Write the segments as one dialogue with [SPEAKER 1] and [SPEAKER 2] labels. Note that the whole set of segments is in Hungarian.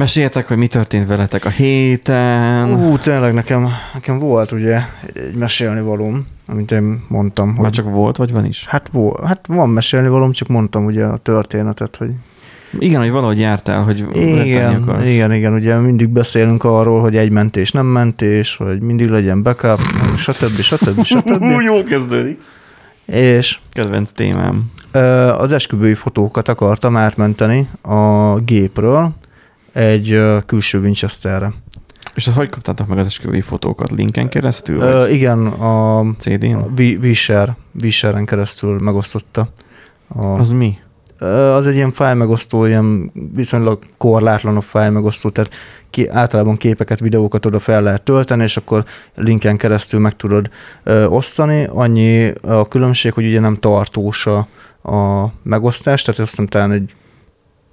[SPEAKER 1] Meséljetek, hogy mi történt veletek a héten.
[SPEAKER 2] Ú, tényleg nekem, nekem volt ugye egy mesélni valóm, amit én mondtam.
[SPEAKER 1] Már
[SPEAKER 2] Hogy,
[SPEAKER 1] csak volt, vagy van is?
[SPEAKER 2] hát, volt, hát van mesélni valóm, csak mondtam ugye a történetet, hogy
[SPEAKER 1] Igen, hogy valahogy jártál, hogy
[SPEAKER 2] igen,
[SPEAKER 1] akarsz.
[SPEAKER 2] igen, igen, ugye mindig beszélünk arról, hogy egy mentés, nem mentés, hogy mindig legyen backup, stb. stb. stb.
[SPEAKER 1] Jó kezdődik.
[SPEAKER 2] És
[SPEAKER 1] Kedvenc témám.
[SPEAKER 2] Az esküvői fotókat akartam átmenteni a gépről egy külső Winchesterre.
[SPEAKER 1] És azt hogy kaptátok meg az esküvői fotókat? Linken keresztül?
[SPEAKER 2] Ö, igen, a,
[SPEAKER 1] CD-n?
[SPEAKER 2] a Visher, Visheren keresztül megosztotta. A,
[SPEAKER 1] Az mi?
[SPEAKER 2] Az egy ilyen fájl megosztó, ilyen viszonylag korlátlanabb fájl megosztó, tehát ki, általában képeket, videókat oda fel lehet tölteni, és akkor linken keresztül meg tudod ö, osztani. Annyi a különbség, hogy ugye nem tartós a, a megosztás, tehát azt hiszem talán egy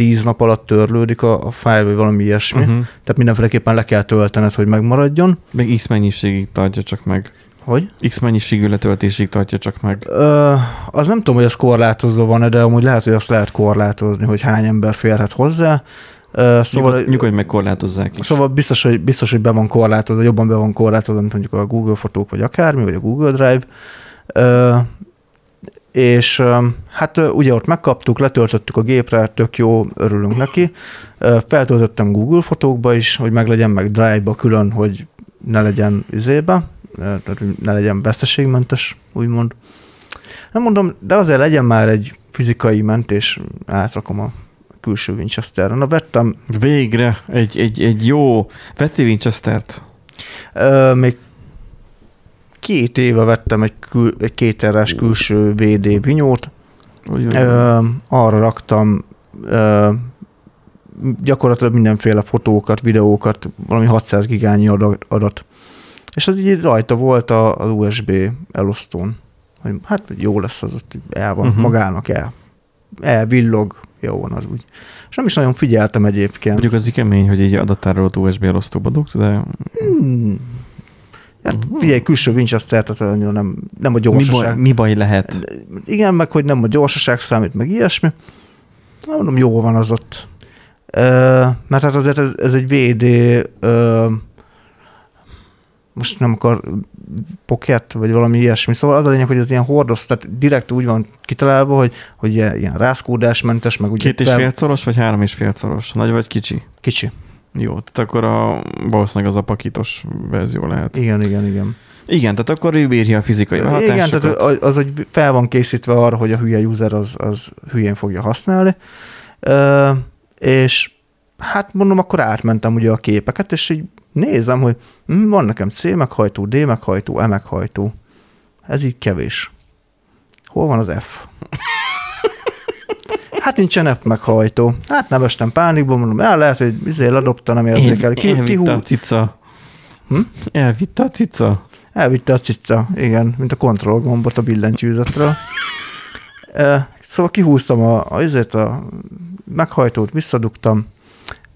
[SPEAKER 2] tíz nap alatt törlődik a, a fájl, vagy valami ilyesmi. Uh-huh. Tehát mindenféleképpen le kell töltened, hogy megmaradjon.
[SPEAKER 1] Meg X mennyiségig tartja csak meg.
[SPEAKER 2] Hogy?
[SPEAKER 1] X mennyiségű letöltésig tartja csak meg.
[SPEAKER 2] Ö, az nem tudom, hogy ez korlátozva van de amúgy lehet, hogy azt lehet korlátozni, hogy hány ember férhet hozzá. Ö,
[SPEAKER 1] Szóval
[SPEAKER 2] szóval,
[SPEAKER 1] nyugodj meg korlátozzák is.
[SPEAKER 2] szóval biztos, hogy, biztos, hogy be van korlátozva, jobban be van korlátozva, mint mondjuk a Google fotók, vagy akármi, vagy a Google Drive. Ö, és hát ugye ott megkaptuk, letöltöttük a gépre, tök jó, örülünk neki. Feltöltöttem Google fotókba is, hogy meg legyen, meg Drive-ba külön, hogy ne legyen izébe, ne legyen veszteségmentes, úgymond. Nem mondom, de azért legyen már egy fizikai mentés, átrakom a külső Winchesterre. Na vettem
[SPEAKER 1] Végre egy, egy, egy jó... Vettél Winchester-t?
[SPEAKER 2] Ö, még két éve vettem egy, kül, egy kéterres külső VD vinyót, ö, arra raktam ö, gyakorlatilag mindenféle fotókat, videókat, valami 600 gigányi adat, adat. És az így rajta volt az USB elosztón. Hogy hát jó lesz az ott, el van, uh-huh. magának el. Villog, jó van az úgy. És nem is nagyon figyeltem egyébként.
[SPEAKER 1] Mondjuk az kemény, hogy így adattárolót USB elosztóba dugsz, de
[SPEAKER 2] Hmm. Hát
[SPEAKER 1] Mhm.
[SPEAKER 2] figyelj, külső Winchester, tehát nem, nem a
[SPEAKER 1] mi
[SPEAKER 2] gyorsaság.
[SPEAKER 1] baj, mi baj lehet?
[SPEAKER 2] Igen, meg hogy nem a gyorsaság számít, meg ilyesmi. Na, mondom, jó van az ott. Ö, mert hát azért ez, ez egy VD, ö, most nem akar pocket, vagy valami ilyesmi. Szóval az a lényeg, hogy ez ilyen hordoz, tehát direkt úgy van kitalálva, hogy, hogy ilyen rázkódásmentes, meg ugye
[SPEAKER 1] Két és
[SPEAKER 2] fel-
[SPEAKER 1] félszoros, vagy három és félszoros? Nagy vagy kicsi?
[SPEAKER 2] Kicsi.
[SPEAKER 1] Jó, tehát akkor a, valószínűleg az a pakitos verzió lehet.
[SPEAKER 2] Igen, igen, igen.
[SPEAKER 1] Igen, tehát akkor ő bírja a fizikai hatásokat.
[SPEAKER 2] Igen, tehát az, hogy fel van készítve arra, hogy a hülye user az, az hülyén fogja használni. Ö, és hát mondom, akkor átmentem ugye a képeket, és így nézem, hogy hm, van nekem C meghajtó, D meghajtó, E meghajtó. Ez így kevés. Hol van az F? Hát nincsen F meghajtó. Hát nem estem pánikba, mondom, el lehet, hogy izé ledobta, nem érzékel. Ki,
[SPEAKER 1] Elvitte
[SPEAKER 2] ki,
[SPEAKER 1] a cica.
[SPEAKER 2] Hm?
[SPEAKER 1] Elvitte a cica.
[SPEAKER 2] Elvitte a cica, igen, mint a kontroll gombot a billentyűzetről. Szóval kihúztam a, a, azért a meghajtót, visszadugtam.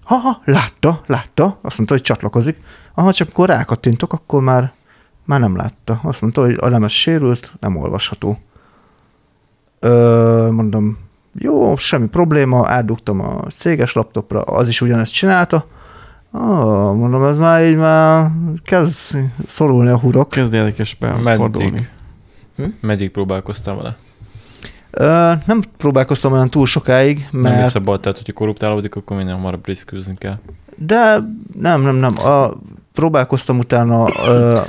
[SPEAKER 2] Ha, látta, látta, azt mondta, hogy csatlakozik. Aha, csak akkor rákattintok, akkor már, már nem látta. Azt mondta, hogy a lemez sérült, nem olvasható. Ö, mondom, jó, semmi probléma, átdugtam a céges laptopra, az is ugyanezt csinálta. Ah, mondom, ez már így már kezd szorulni a hurok.
[SPEAKER 1] Kezd érdekesbe
[SPEAKER 3] Meddig?
[SPEAKER 1] fordulni.
[SPEAKER 3] Meddig próbálkoztál vele?
[SPEAKER 2] Ö, nem próbálkoztam olyan túl sokáig,
[SPEAKER 3] Nem
[SPEAKER 2] mert...
[SPEAKER 3] visszabalt, tehát hogyha korruptálódik, akkor minden hamarabb riszkőzni kell.
[SPEAKER 2] De nem, nem, nem. A, próbálkoztam utána,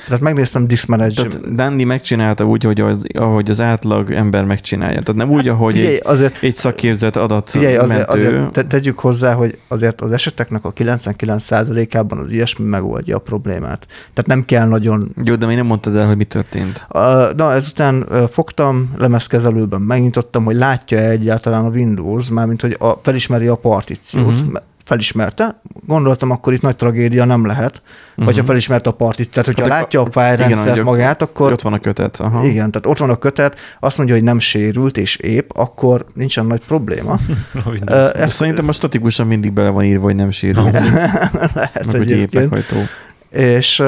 [SPEAKER 2] tehát megnéztem Disk Manage.
[SPEAKER 1] Tehát Dandy megcsinálta úgy, hogy az, ahogy az átlag ember megcsinálja. Tehát nem úgy, ahogy
[SPEAKER 2] Figyelj,
[SPEAKER 1] egy,
[SPEAKER 2] azért,
[SPEAKER 1] egy szakképzett adat
[SPEAKER 2] figyelj azért, azért te, tegyük hozzá, hogy azért az eseteknek a 99%-ában az ilyesmi megoldja a problémát. Tehát nem kell nagyon...
[SPEAKER 1] Jó, de még nem mondtad el, hogy mi történt.
[SPEAKER 2] Na, ezután fogtam, lemezkezelőben megnyitottam, hogy látja egyáltalán a Windows, mármint, hogy a, felismeri a partíciót. Uh-huh. Felismerte, gondoltam, akkor itt nagy tragédia nem lehet, uh-huh. vagy ha felismerte a partíciót. Tehát, hogyha
[SPEAKER 1] Hát
[SPEAKER 2] látja a
[SPEAKER 1] hogy
[SPEAKER 2] magát, akkor
[SPEAKER 1] Ott van a kötet. Aha.
[SPEAKER 2] Igen, tehát ott van a kötet, azt mondja, hogy nem sérült és épp, akkor nincsen nagy probléma. Ö,
[SPEAKER 1] Ez
[SPEAKER 2] ez
[SPEAKER 1] szerintem most statikusan mindig bele van írva, hogy nem sérül.
[SPEAKER 2] lehet
[SPEAKER 1] Meg
[SPEAKER 2] egyébként. És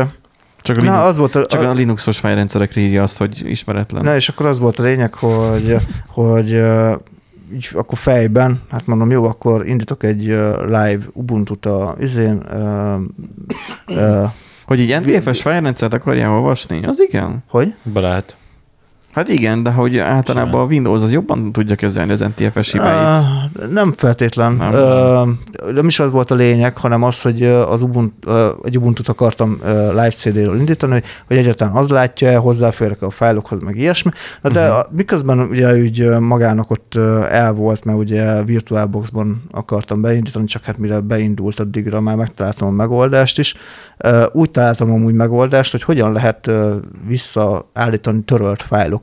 [SPEAKER 1] Csak a,
[SPEAKER 2] na,
[SPEAKER 1] Linux,
[SPEAKER 2] az volt a,
[SPEAKER 1] csak a Linuxos fájrendszerekre írja azt, hogy ismeretlen.
[SPEAKER 2] na, és akkor az volt a lényeg, hogy, hogy így akkor fejben, hát mondom, jó, akkor indítok egy live Ubuntu-t a izén, ö, ö,
[SPEAKER 1] Hogy így NTFS fájrendszert akarjál olvasni? Az igen.
[SPEAKER 2] hogy?
[SPEAKER 3] Lehet.
[SPEAKER 1] Hát igen, de hogy általában a Windows az jobban tudja kezelni az NTFS hibáit.
[SPEAKER 2] Nem feltétlen.
[SPEAKER 1] Nem.
[SPEAKER 2] Uh, nem is az volt a lényeg, hanem az, hogy ö, az Ubuntu, egy Ubuntu-t akartam live CD-ről indítani, hogy, hogy egyáltalán az látja-e, hozzáférek a fájlokhoz, meg ilyesmi. Na de uh-huh. miközben ugye úgy ö, magának ott ö, el volt, mert ugye VirtualBoxban akartam beindítani, csak hát mire beindult, addigra már megtaláltam a megoldást is. Úgy találtam amúgy megoldást, hogy hogyan lehet visszaállítani törölt fájlokat,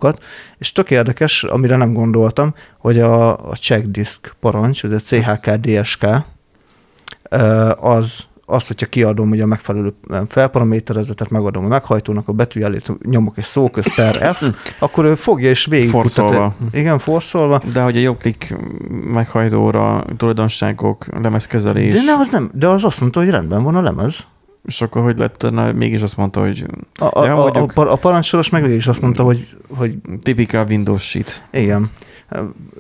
[SPEAKER 2] és tök érdekes, amire nem gondoltam, hogy a, a checkdisk parancs, ez a CHK-DSK, az, az, hogyha kiadom ugye a megfelelő felparaméterezetet, megadom a meghajtónak a betűjelét, nyomok egy szóköz per F, akkor ő fogja és végig.
[SPEAKER 1] Forszolva.
[SPEAKER 2] Igen, forszolva.
[SPEAKER 1] De hogy a jobbklik meghajtóra, tulajdonságok, lemezkezelés,
[SPEAKER 2] De, ne, az nem, de az azt mondta, hogy rendben van a lemez.
[SPEAKER 1] És akkor hogy lett, na, mégis azt mondta, hogy
[SPEAKER 2] A, a,
[SPEAKER 1] Ja,
[SPEAKER 2] a, a, a parancsoros meg is azt mondta, hogy, hogy
[SPEAKER 1] typical Windows shit.
[SPEAKER 2] Igen.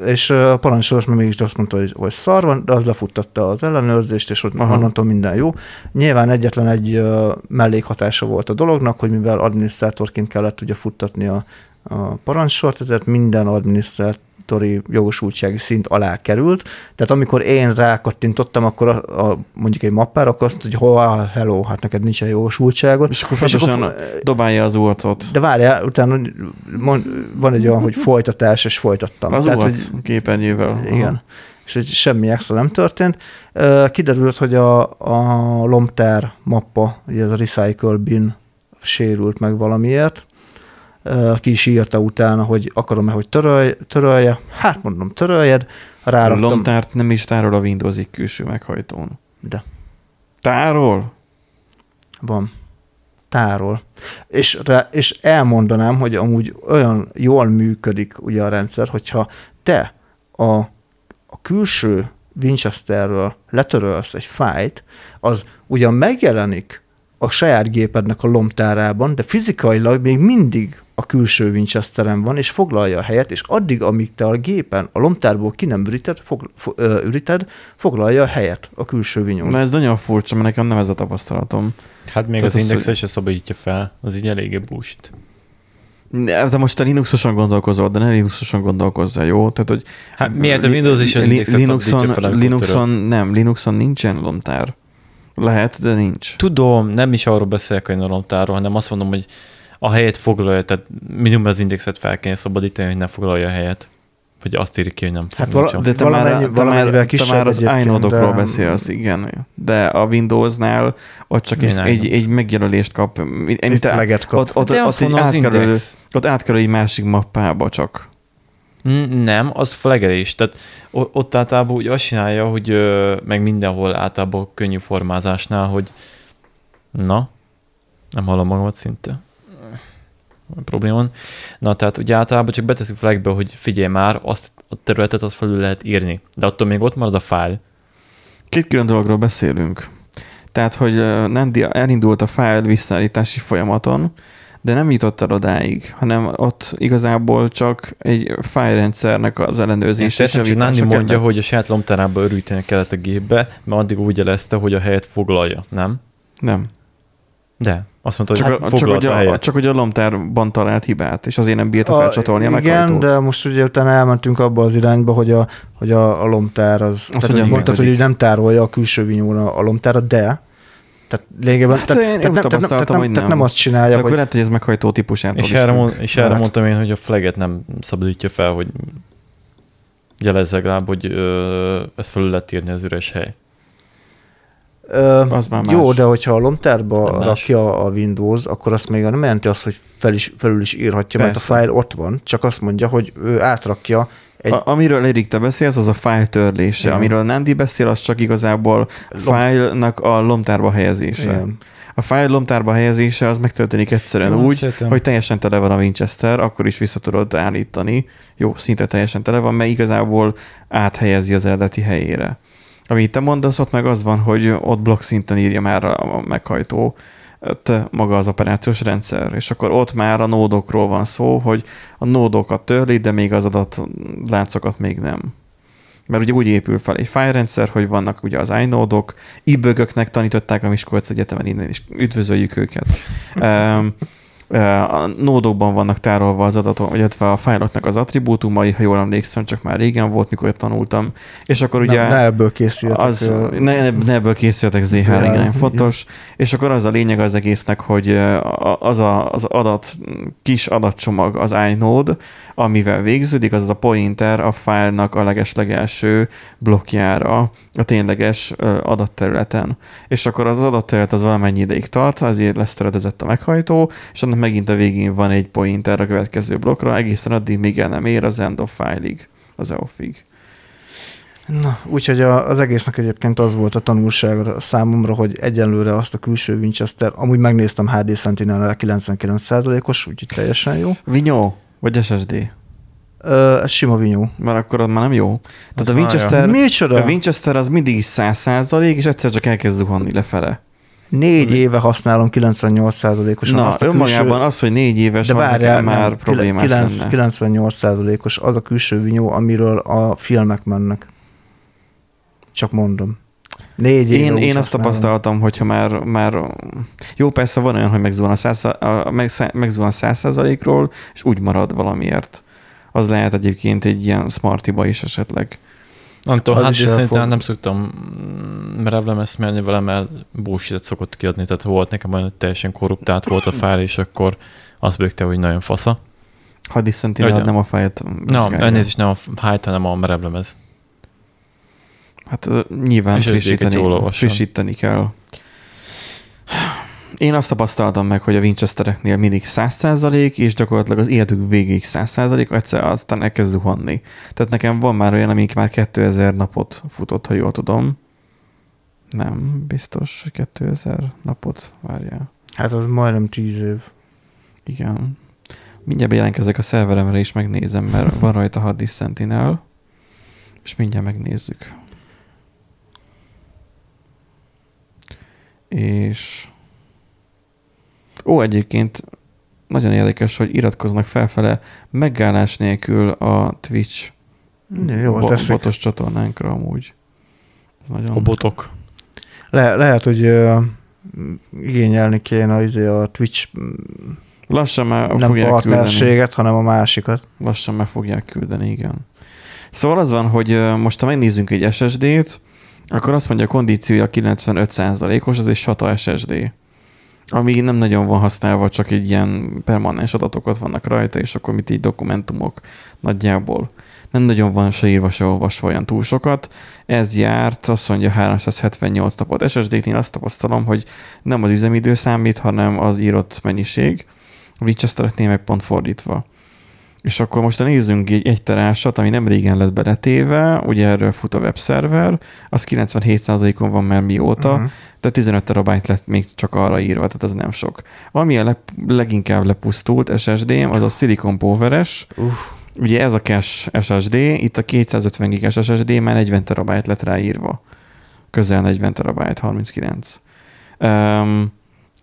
[SPEAKER 2] És a parancsolos meg mégis azt mondta, hogy, hogy szar van, de az lefuttatta az ellenőrzést, és ott
[SPEAKER 1] Aha.
[SPEAKER 2] onnantól minden jó. Nyilván egyetlen egy mellékhatása volt a dolognak, hogy mivel adminisztrátorként kellett ugye futtatni a, a parancsort, ezért minden adminisztrátori jogosultsági szint alá került. Tehát amikor én rákattintottam, akkor a, a, mondjuk egy mappára, akkor azt hogy hova, hello, hát neked nincsen jogosultságod.
[SPEAKER 1] És akkor fontosan dobálja az UAC-ot.
[SPEAKER 2] De várjál, utána mond, van egy olyan, hogy folytatás, és folytattam.
[SPEAKER 1] Az
[SPEAKER 2] Tehát, hogy,
[SPEAKER 1] képernyővel.
[SPEAKER 2] igen. És hogy semmi extra nem történt. Kiderült, hogy a, a lomtár mappa, ugye ez a Recycle bin sérült meg valamiért. Ö, Ki is írta utána, hogy akarom-e, hogy törölj, törölje. Hát mondom, töröljed.
[SPEAKER 1] A
[SPEAKER 2] Ráraktam.
[SPEAKER 1] lomtárt nem is tárol a Windowsig külső meghajtón.
[SPEAKER 2] De
[SPEAKER 1] Tárol?
[SPEAKER 2] van. Tárol. És, rá, és elmondanám, hogy amúgy olyan jól működik ugye a rendszer, hogyha te a, a külső Winchesterről letörölsz egy fájt, az ugyan megjelenik a saját gépednek a lomtárában, de fizikailag még mindig a külső Winchesteren van, és foglalja a helyet, és addig, amíg te a gépen a lomtárból ki nem üríted, fog, fo, ö, üríted foglalja a helyet a külső vinyón.
[SPEAKER 1] Na ez nagyon furcsa, mert nekem nem ez a tapasztalatom.
[SPEAKER 3] Hát még
[SPEAKER 1] Tehát
[SPEAKER 3] az
[SPEAKER 1] az,
[SPEAKER 3] indexet
[SPEAKER 1] hogy-
[SPEAKER 3] se szabadítja fel. Az így eléggé bullshit.
[SPEAKER 1] De most te Linuxosan gondolkozol, de ne Linuxosan gondolkozzál, jó? Tehát, hogy
[SPEAKER 3] Hát miért a Windows is az
[SPEAKER 1] Li-
[SPEAKER 3] indexet
[SPEAKER 1] Linuxon,
[SPEAKER 3] fel,
[SPEAKER 1] Linuxon nem, Linuxon nincsen lomtár. Lehet, de nincs.
[SPEAKER 3] Tudom, nem is arról beszélek, hogy a lomtárról, hanem azt mondom, hogy a helyet foglalja, tehát minimum az indexet fel kéne szabadítani, hogy ne foglalja a helyet. Vagy azt írja ki, hogy nem
[SPEAKER 2] Hát vala-
[SPEAKER 1] De te már,
[SPEAKER 2] Valamennyi-
[SPEAKER 1] te
[SPEAKER 2] valamennyivel
[SPEAKER 1] már, te
[SPEAKER 2] kisebb
[SPEAKER 1] már az inodokról
[SPEAKER 2] de-
[SPEAKER 1] beszélsz, igen. De a Windowsnál ott csak egy, egy,
[SPEAKER 3] inode?
[SPEAKER 1] egy megjelölést kap. Egy,
[SPEAKER 2] Egy flagget kap.
[SPEAKER 1] Ott, ott,
[SPEAKER 3] De
[SPEAKER 1] ott,
[SPEAKER 3] mondom,
[SPEAKER 1] átkerül,
[SPEAKER 3] index.
[SPEAKER 1] ott átkerül egy másik mappába csak.
[SPEAKER 3] Nem, az flagelés. Tehát ott általában úgy azt csinálja, hogy meg mindenhol általában könnyű formázásnál, hogy na, nem hallom magamat szinte. Probléma van. Na, tehát ugye általában csak beteszi flagbe, hogy figyelj már, azt a területet azt felül lehet írni. De attól még ott marad a fájl.
[SPEAKER 1] Két külön dologról beszélünk. Tehát, hogy Nandi elindult a fájl visszaállítási folyamaton, de nem jutott el odáig, hanem ott igazából csak egy fájlrendszernek az ellenőrzése és
[SPEAKER 3] csak
[SPEAKER 1] javítása
[SPEAKER 3] mondja,
[SPEAKER 1] kellett.
[SPEAKER 3] hogy a saját lomtárába örülteni kellett a gépbe, mert addig úgy jelezte, hogy a helyet foglalja, nem?
[SPEAKER 1] Nem.
[SPEAKER 3] De. Azt mondta, hogy
[SPEAKER 1] Csak,
[SPEAKER 3] hát
[SPEAKER 1] a, csak,
[SPEAKER 3] foglalt
[SPEAKER 1] hogy
[SPEAKER 3] a
[SPEAKER 1] a,
[SPEAKER 3] helyet.
[SPEAKER 1] csak hogy a lomtárban talált hibát, és azért nem bírta felcsatolni a
[SPEAKER 2] Igen,
[SPEAKER 1] meghajtót.
[SPEAKER 2] de most ugye utána elmentünk abba az irányba, hogy a, hogy a, a lomtár az... tehát,
[SPEAKER 1] hogyan
[SPEAKER 2] hogy mondtad, hogy nem tárolja a külső vinyón a, a lomtárat, de tehát lényegében,
[SPEAKER 1] Hát
[SPEAKER 2] tehát,
[SPEAKER 1] én-
[SPEAKER 2] tehát, nem, tehát, nem, tehát, nem, tehát
[SPEAKER 1] nem.
[SPEAKER 2] azt csinálja,
[SPEAKER 1] De akkor
[SPEAKER 2] hogy
[SPEAKER 1] lehet, hogy ez meghajtó típusától
[SPEAKER 3] És
[SPEAKER 1] is
[SPEAKER 3] erre, mond, és erre mondtam én, hogy a flaget nem szabadítja fel, hogy jelezze legalább, hogy ö, ezt felül lehet írni az üres hely.
[SPEAKER 2] Ö,
[SPEAKER 1] Az már
[SPEAKER 2] Jó,
[SPEAKER 1] más.
[SPEAKER 2] de hogyha a lomtárba rakja a Windows, akkor azt még nem jelenti azt, hogy fel is, felül is írhatja, mert a
[SPEAKER 1] Persze.
[SPEAKER 2] fájl ott van, csak azt mondja, hogy ő átrakja egy
[SPEAKER 1] A, amiről Erik te beszélsz, az a fájl törlése.
[SPEAKER 2] Igen.
[SPEAKER 1] Amiről Nandi beszél, az csak igazából fájlnak a lomtárba helyezése.
[SPEAKER 2] ilyen,
[SPEAKER 1] A fájl lomtárba helyezése az megtörténik egyszerűen
[SPEAKER 3] Jó,
[SPEAKER 1] úgy,
[SPEAKER 3] szerintem.
[SPEAKER 1] hogy teljesen tele van a Winchester, akkor is vissza tudod állítani. Jó, szinte teljesen tele van, mert igazából áthelyezi az eredeti helyére. Amit te mondasz, ott meg az van, hogy ott blokk szinten írja már a meghajtó maga az operációs rendszer, és akkor ott már a nódokról van szó, hogy a nódokat törli, de még az adat láncokat még nem. Mert ugye úgy épül fel egy fájlrendszer, hogy vannak ugye az inode-ok, ibögöknek tanították a Miskolc Egyetemen, innen is üdvözöljük őket. A nódokban vannak tárolva az adatok, illetve a fájloknak az attribútumai, ha jól emlékszem, csak már régen volt, mikor tanultam. És akkor ugye...
[SPEAKER 2] Ne, ne ebből.
[SPEAKER 1] Az, ne, ne, ebből készüljetek ZHR, igen, igen, fontos. És akkor az a lényeg az egésznek, hogy az a, az adat, kis adatcsomag az inode, amivel végződik, az az a pointer a fájlnak a legeslegelső blokkjára a tényleges adatterületen. És akkor az adatterület az valamennyi ideig tart, azért lesz töredezett a meghajtó, és annak megint a végén van egy pointer a következő blokkra, egészen addig, míg el nem ér az end of file-ig, az EOF-ig.
[SPEAKER 2] Na, úgyhogy az egésznek egyébként az volt a tanulság számomra, hogy egyenlőre azt a külső Winchester, amúgy megnéztem HD Sentinel 99%-os, úgyhogy teljesen jó.
[SPEAKER 1] Vinyó, vagy SSD?
[SPEAKER 2] Uh, ez sima vinyó.
[SPEAKER 1] Mert akkor az már nem jó. Tehát a Winchester,
[SPEAKER 2] Micsoda?
[SPEAKER 1] a Winchester az mindig 100% és egyszer csak elkezd zuhanni lefele.
[SPEAKER 2] Négy éve használom 98%-osan
[SPEAKER 1] Na, azt a önmagában külső... az, hogy négy éves,
[SPEAKER 2] de bárjál,
[SPEAKER 1] már nem, problémás 9,
[SPEAKER 2] lenne. 98%-os az a külső vinyó, amiről a filmek mennek. Csak mondom. Négy éve
[SPEAKER 1] én, én azt tapasztaltam, hogyha már, már jó, persze van olyan, hogy megzuhan a, száz, a, meg, megzuhan a 100%-ról, és úgy marad valamiért. Az lehet egyébként egy ilyen smartiba is esetleg.
[SPEAKER 3] Nem tudom, hát szerintem fog... nem szoktam merevlem eszmélni vele, mert bullshit szokott kiadni, tehát volt nekem olyan, hogy teljesen korruptált volt a fájl, és akkor azt bőgte, hogy nagyon fasza.
[SPEAKER 1] Ha Sentinel nem a fájlt
[SPEAKER 3] Nem, elnézést nem a fájlt, hanem a merevlemez.
[SPEAKER 1] Hát nyilván frissíteni, frissíteni kell. Én azt tapasztaltam meg, hogy a Winchestereknél mindig 100% és gyakorlatilag az életük végig 100% egyszer aztán elkezd zuhanni. Tehát nekem van már olyan, amik már 2000 napot futott, ha jól tudom. Nem, biztos, hogy 2000 napot várjál.
[SPEAKER 2] Hát az majdnem 10 év.
[SPEAKER 1] Igen. Mindjárt bejelentkezek a szerveremre és megnézem, mert van rajta Hard Sentinel, és mindjárt megnézzük. És Ó, egyébként nagyon érdekes, hogy iratkoznak felfele megállás nélkül a Twitch
[SPEAKER 2] jó, bo-
[SPEAKER 1] botos csatornánkra amúgy.
[SPEAKER 3] Ez nagyon... A botok.
[SPEAKER 2] Le- lehet, hogy uh, igényelni kéne izé a Twitch
[SPEAKER 1] Lassan már
[SPEAKER 2] nem fogják partnerséget, küldeni. hanem a másikat.
[SPEAKER 1] Lassan meg fogják küldeni, igen. Szóval az van, hogy most ha megnézzünk egy SSD-t, akkor azt mondja a kondíciója 95%-os, az egy SATA SSD ami nem nagyon van használva, csak egy ilyen permanens adatokat vannak rajta, és akkor mit így dokumentumok nagyjából. Nem nagyon van se írva, se olvasva olyan túl sokat. Ez járt, azt mondja 378 napot. SSD-nél azt tapasztalom, hogy nem az üzemidő számít, hanem az írott mennyiség. A Winchester-eknél meg pont fordítva. És akkor most nézzünk egy, egy terásat, ami nem régen lett beletéve, ugye erről fut a webszerver, az 97%-on van már mióta, uh-huh. tehát 15 terabájt lett még csak arra írva, tehát az nem sok. Ami a leg, leginkább lepusztult ssd az a Silicon Power-es, uh. ugye ez a cache SSD, itt a 250 gigas SSD már 40 terabájt lett ráírva. Közel 40 terabájt, 39. Um,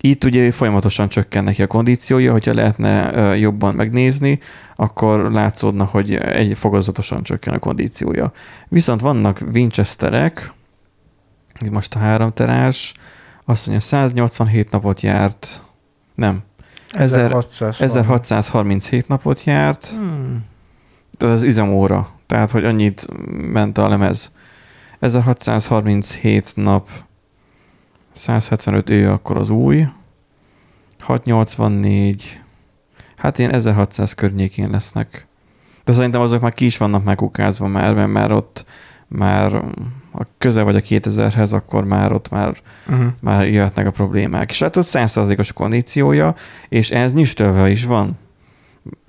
[SPEAKER 1] itt ugye folyamatosan csökken neki a kondíciója, hogyha lehetne jobban megnézni, akkor látszódna, hogy egy fogozatosan csökken a kondíciója. Viszont vannak Winchesterek, itt most a három terás, azt mondja 187 napot járt, nem, 1600 1637 napot járt, hmm. de az üzemóra, tehát hogy annyit ment a lemez. 1637 nap 175 ő akkor az új. 684. Hát ilyen 1600 környékén lesznek. De szerintem azok már ki is vannak megukázva már, mert már ott már a közel vagy a 2000-hez, akkor már ott már, uh-huh. már jöhetnek a problémák. És hát ott 100%-os kondíciója, és ez nyistölve is van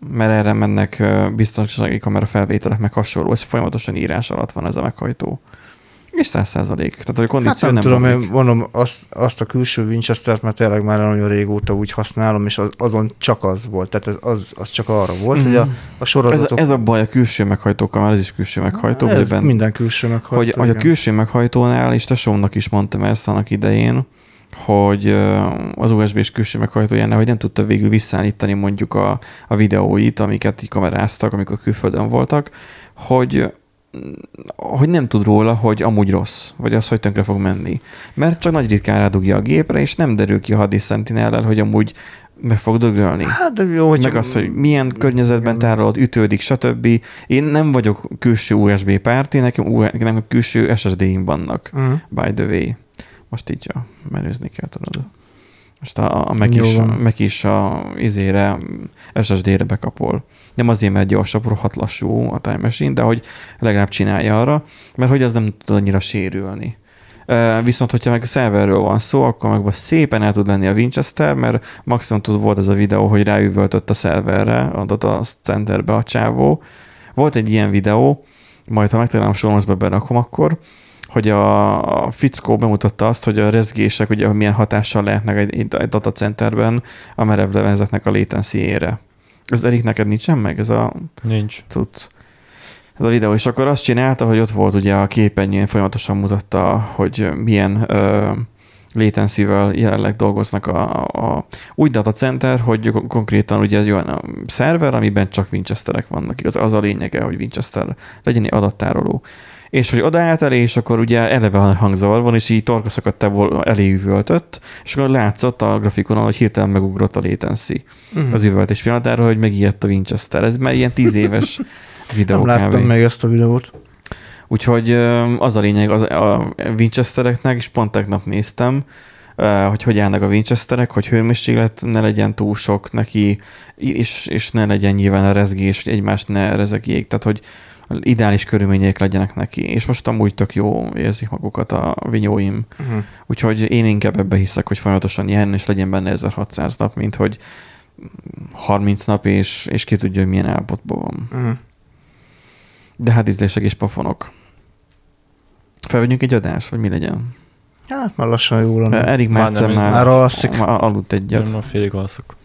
[SPEAKER 1] mert erre mennek biztonsági kamera felvételek, meg hasonló. Ez folyamatosan írás alatt van ez a meghajtó. És száz százalék. Tehát a kondíció hát
[SPEAKER 2] nem, nem tudom, én mondom azt, azt a külső Winchester-t, mert tényleg már nagyon régóta úgy használom, és az, azon csak az volt. Tehát az, az, az csak arra volt, mm. hogy a, a sorozatok...
[SPEAKER 1] Ez, ez, a baj a külső meghajtókkal, már ez is külső meghajtó.
[SPEAKER 2] Ez ben, minden külső meghajtó.
[SPEAKER 1] Hogy, hogy a külső meghajtónál, és tesómnak is mondtam ezt annak idején, hogy az USB-s külső meghajtójánál, hogy nem tudta végül visszaállítani mondjuk a, a videóit, amiket így kameráztak, amikor külföldön voltak, hogy hogy nem tud róla, hogy amúgy rossz, vagy az, hogy tönkre fog menni. Mert csak nagy ritkán rádugja a gépre, és nem derül ki a hadis sentinel hogy amúgy meg fog dögölni.
[SPEAKER 2] Hát jó, hogy
[SPEAKER 1] Meg az, hogy milyen környezetben tárolod, ütődik, stb. Én nem vagyok külső USB párti, nekem, nekem külső SSD-im vannak,
[SPEAKER 2] Uh-huh.
[SPEAKER 1] by the way. Most így ja, menőzni kell, tudod. Most a, a Mac
[SPEAKER 2] Jó
[SPEAKER 1] is,
[SPEAKER 2] van.
[SPEAKER 1] Mac is a izére, SSD-re bekapol. Nem azért, mert gyorsabb, rohadt lassú a Time Machine, de hogy legalább csinálja arra, mert hogy az nem tud annyira sérülni. Viszont, hogyha meg a szerverről van szó, akkor meg szépen el tud lenni a Winchester, mert maximum tud, volt ez a videó, hogy ráüvöltött a szerverre, a centerbe a csávó. Volt egy ilyen videó, majd ha megtalálom a sormozba berakom akkor, hogy a, a fickó bemutatta azt, hogy a rezgések ugye milyen hatással lehetnek egy, egy, datacenterben a merevlevezetnek a latency-ére. Ez Erik, neked nincsen meg ez a
[SPEAKER 3] Nincs.
[SPEAKER 1] cucc? Ez a videó, és akkor azt csinálta, hogy ott volt ugye a képernyőn folyamatosan mutatta, hogy milyen ö, latency-vel jelenleg dolgoznak a, a úgy data center, hogy kon- konkrétan ugye ez olyan a szerver, amiben csak Winchesterek vannak. Igaz, az a lényege, hogy Winchester legyen egy adattároló. És hogy odaállt elé, és akkor ugye eleve hangzavar van, és így torkaszokat te vol- elé üvöltött, és akkor látszott a grafikonon, hogy hirtelen megugrott a latency
[SPEAKER 2] Uh-huh.
[SPEAKER 1] az üvöltés pillanatára, hogy megijedt a Winchester. Ez már ilyen tíz éves videó
[SPEAKER 2] Nem láttam
[SPEAKER 1] kb.
[SPEAKER 2] még ezt a videót.
[SPEAKER 1] Úgyhogy az a lényeg az, a Winchestereknek, és pont tegnap néztem, hogy hogy állnak a Winchesterek, hogy hőmérséklet ne legyen túl sok neki, és, és ne legyen nyilván a rezgés, hogy egymást ne rezegjék, tehát hogy ideális körülmények legyenek neki. És most amúgy tök jó érzik magukat a vinyóim.
[SPEAKER 2] Uh-huh.
[SPEAKER 1] Úgyhogy én inkább ebbe hiszek, hogy folyamatosan ilyen, és legyen benne 1600 nap, mint hogy 30 nap, és, és ki tudja, hogy milyen állapotban van.
[SPEAKER 2] Uh-huh.
[SPEAKER 1] De hát ízlések és pafonok. Felvegyünk egy adást, vagy mi legyen?
[SPEAKER 2] Hát már lassan jó lenne.
[SPEAKER 1] Erik
[SPEAKER 3] Már
[SPEAKER 1] már már,
[SPEAKER 2] Már alszik.
[SPEAKER 1] már aludt egyet.
[SPEAKER 3] Nem, a félig alszok.